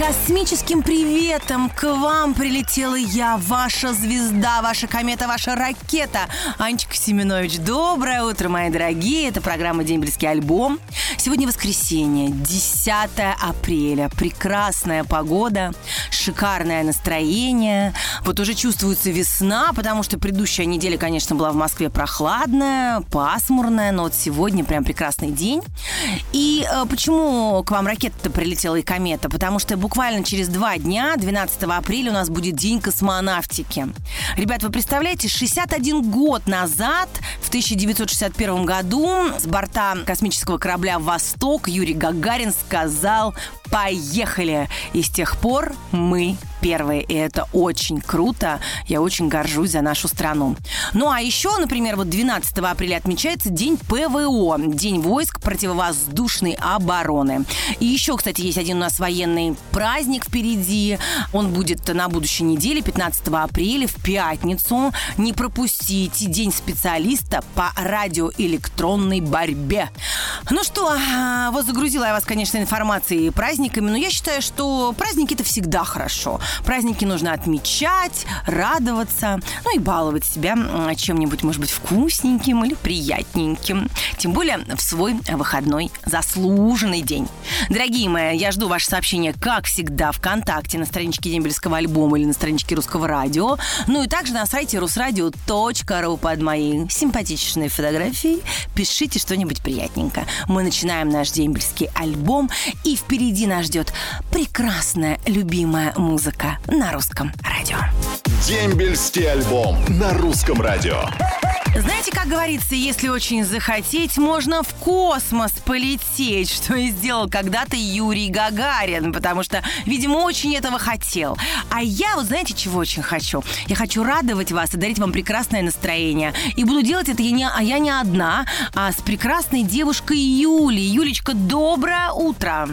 Космическим приветом к вам прилетела я, ваша звезда, ваша комета, ваша ракета. Анечка Семенович, доброе утро, мои дорогие. Это программа «Дембельский альбом». Сегодня воскресенье, 10 апреля. Прекрасная погода, шикарное настроение. Вот уже чувствуется весна, потому что предыдущая неделя, конечно, была в Москве прохладная, пасмурная, но вот сегодня прям прекрасный день. И э, почему к вам ракета-то прилетела и комета? Потому что буквально через два дня, 12 апреля, у нас будет День космонавтики. Ребят, вы представляете, 61 год назад, в 1961 году, с борта космического корабля «Восток» Юрий Гагарин сказал «Поехали!» И с тех пор мы We. Первые, и это очень круто. Я очень горжусь за нашу страну. Ну а еще, например, вот 12 апреля отмечается День ПВО, День войск противовоздушной обороны. И еще, кстати, есть один у нас военный праздник впереди. Он будет на будущей неделе, 15 апреля, в пятницу. Не пропустите День специалиста по радиоэлектронной борьбе. Ну что, а, вот загрузила я вас, конечно, информацией и праздниками, но я считаю, что праздники это всегда хорошо. Праздники нужно отмечать, радоваться, ну и баловать себя чем-нибудь, может быть, вкусненьким или приятненьким. Тем более в свой выходной заслуженный день. Дорогие мои, я жду ваше сообщение, как всегда, ВКонтакте, на страничке Дембельского альбома или на страничке Русского радио. Ну и также на сайте русрадио.ру под моей симпатичной фотографией. Пишите что-нибудь приятненько. Мы начинаем наш дембельский альбом, и впереди нас ждет прекрасная, любимая музыка на русском радио. Дембельский альбом на русском радио. Знаете, как говорится, если очень захотеть, можно в космос полететь, что и сделал когда-то Юрий Гагарин, потому что, видимо, очень этого хотел. А я, вот знаете, чего очень хочу? Я хочу радовать вас и дарить вам прекрасное настроение. И буду делать это я не, а я не одна, а с прекрасной девушкой Юлей. Юлечка, доброе утро!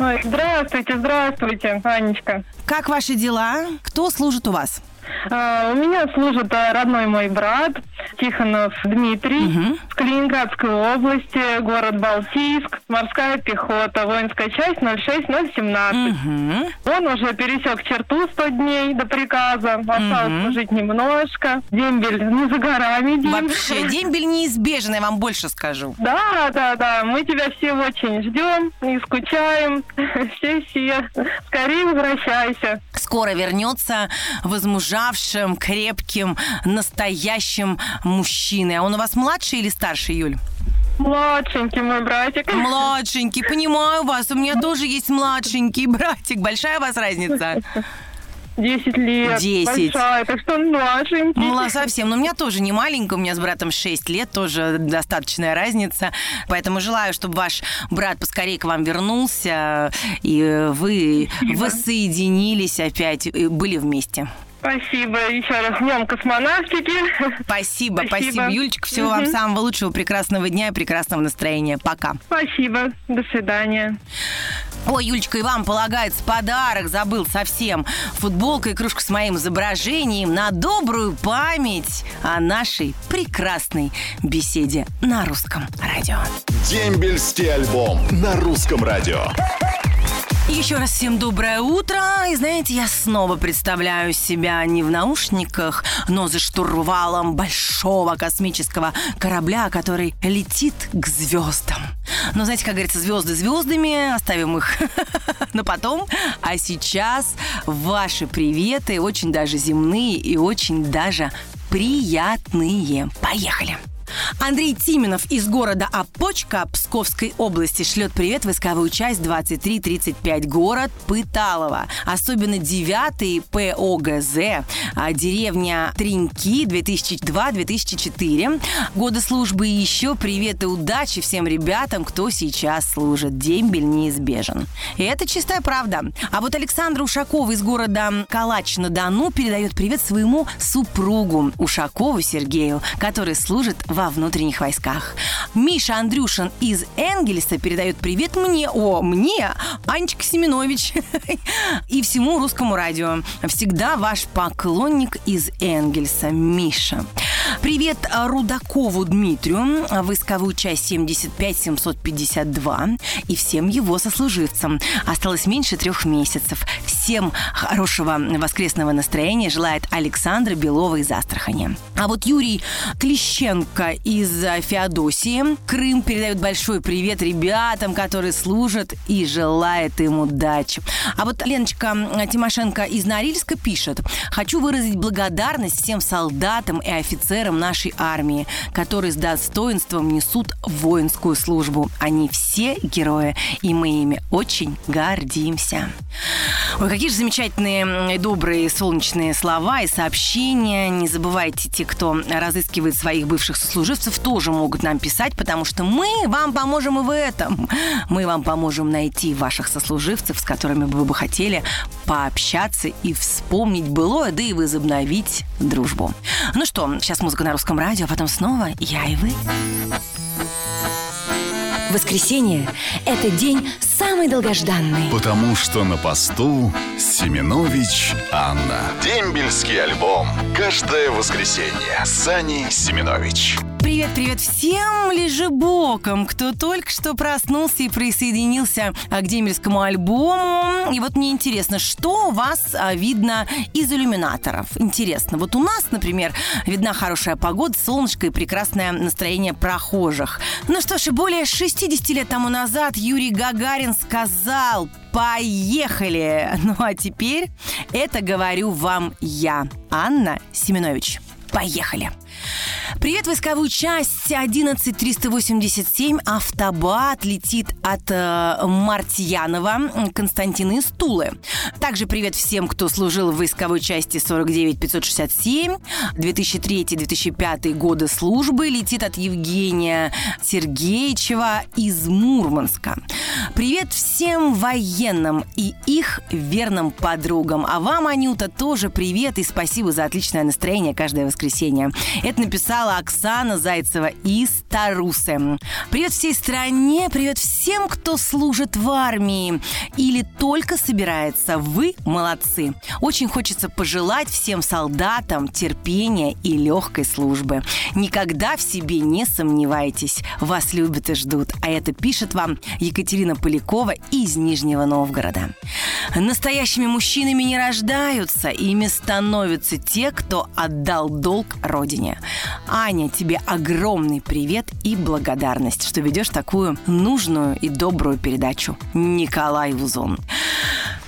Ой, здравствуйте, здравствуйте, Анечка. Как ваши дела? Кто служит у вас? А, у меня служит а, родной мой брат Тихонов Дмитрий Мгм. в Калининградской области, город Балтийск, морская пехота, воинская часть 06017. Мгм. Он уже пересек черту 100 дней до приказа, осталось Мгм. служить немножко. Дембель не за горами, дембель. Вообще, дембель неизбежен, я вам больше скажу. Да, да, да, мы тебя все очень ждем и скучаем. Все-все. Скорее возвращайся. скоро вернется возмужавшим, крепким, настоящим мужчиной. А он у вас младший или старший, Юль? Младшенький мой братик. Младшенький, понимаю вас. У меня тоже есть младшенький братик. Большая у вас разница? 10 лет. 10. Большая, так что он младшенький. Мало совсем. Но у меня тоже не маленькая. У меня с братом 6 лет. Тоже достаточная разница. Поэтому желаю, чтобы ваш брат поскорее к вам вернулся. И вы воссоединились опять. и Были вместе. Спасибо еще раз. Днем космонавтики. Спасибо, спасибо, Спасибо. Юлечка. Всего вам Мгм. самого лучшего, прекрасного дня и прекрасного настроения. Пока. Спасибо. До свидания. Ой, Юлечка, и вам полагается подарок, забыл совсем. Футболка и кружка с моим изображением на добрую память о нашей прекрасной беседе на русском радио. Дембельский альбом на русском радио. Еще раз всем доброе утро. И знаете, я снова представляю себя не в наушниках, но за штурвалом большого космического корабля, который летит к звездам. Но знаете, как говорится, звезды звездами, оставим их на потом. А сейчас ваши приветы очень даже земные и очень даже приятные. Поехали! Андрей Тименов из города Опочка Псковской области шлет привет войсковую часть 2335 город Пыталово. Особенно 9 ПОГЗ, а, деревня Триньки 2002-2004. Годы службы еще привет и удачи всем ребятам, кто сейчас служит. Дембель неизбежен. И это чистая правда. А вот Александра Ушакова из города Калач-на-Дону передает привет своему супругу Ушакову Сергею, который служит в во внутренних войсках. Миша Андрюшин из Энгельса передает привет мне, о, мне, Анечка Семенович и всему русскому радио. Всегда ваш поклонник из Энгельса, Миша. Привет Рудакову Дмитрию, войсковую часть 75752 и всем его сослуживцам. Осталось меньше трех месяцев. Всем хорошего воскресного настроения желает Александра Белова из Астрахани. А вот Юрий Клещенко из Феодосии, Крым, передает большой привет ребятам, которые служат и желает им удачи. А вот Леночка Тимошенко из Норильска пишет. Хочу выразить благодарность всем солдатам и офицерам нашей армии, которые с достоинством несут воинскую службу. Они все герои, и мы ими очень гордимся. Ой, какие же замечательные, добрые, солнечные слова и сообщения. Не забывайте, те, кто разыскивает своих бывших сослуживцев, тоже могут нам писать, потому что мы вам поможем и в этом. Мы вам поможем найти ваших сослуживцев, с которыми вы бы хотели пообщаться и вспомнить былое, да и возобновить дружбу. Ну что, сейчас музыка на русском радио, а потом снова я и вы. Воскресенье – это день самый долгожданный. Потому что на посту Семенович Анна. Дембельский альбом. Каждое воскресенье. Сани Семенович. Привет-привет всем лежебокам, кто только что проснулся и присоединился а, к демельскому альбому. И вот мне интересно, что у вас а, видно из иллюминаторов? Интересно. Вот у нас, например, видна хорошая погода, солнышко и прекрасное настроение прохожих. Ну что ж, и более 60 лет тому назад Юрий Гагарин сказал «Поехали!» Ну а теперь это говорю вам я, Анна Семенович. Поехали! Привет, войсковую часть 11387. Автобат летит от э, Мартьянова Константина из Тулы. Также привет всем, кто служил в войсковой части 49567. 2003-2005 годы службы летит от Евгения Сергеевичева из Мурманска. Привет всем военным и их верным подругам. А вам, Анюта, тоже привет и спасибо за отличное настроение каждое воскресенье. Это написала Оксана Зайцева из Тарусы. Привет всей стране, привет всем, кто служит в армии или только собирается. Вы молодцы. Очень хочется пожелать всем солдатам терпения и легкой службы. Никогда в себе не сомневайтесь. Вас любят и ждут. А это пишет вам Екатерина Полякова из Нижнего Новгорода. Настоящими мужчинами не рождаются, ими становятся те, кто отдал долг Родине. Аня, тебе огромный привет и благодарность, что ведешь такую нужную и добрую передачу. Николай Вузон.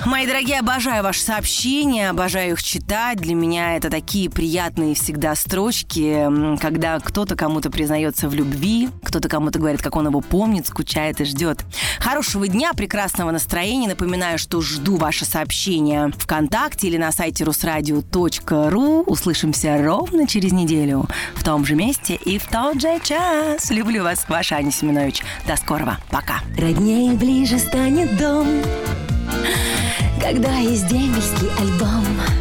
Мои дорогие, обожаю ваши сообщения, обожаю их читать. Для меня это такие приятные всегда строчки, когда кто-то кому-то признается в любви, кто-то кому-то говорит, как он его помнит, скучает и ждет. Хорошего дня, прекрасного настроения. Напоминаю, что жду ваши сообщения ВКонтакте или на сайте русрадио.ру. Услышимся ровно через неделю в том же месте и в тот же час. Люблю вас, ваша Аня Семенович. До скорого. Пока. Роднее ближе станет дом, когда есть дембельский альбом.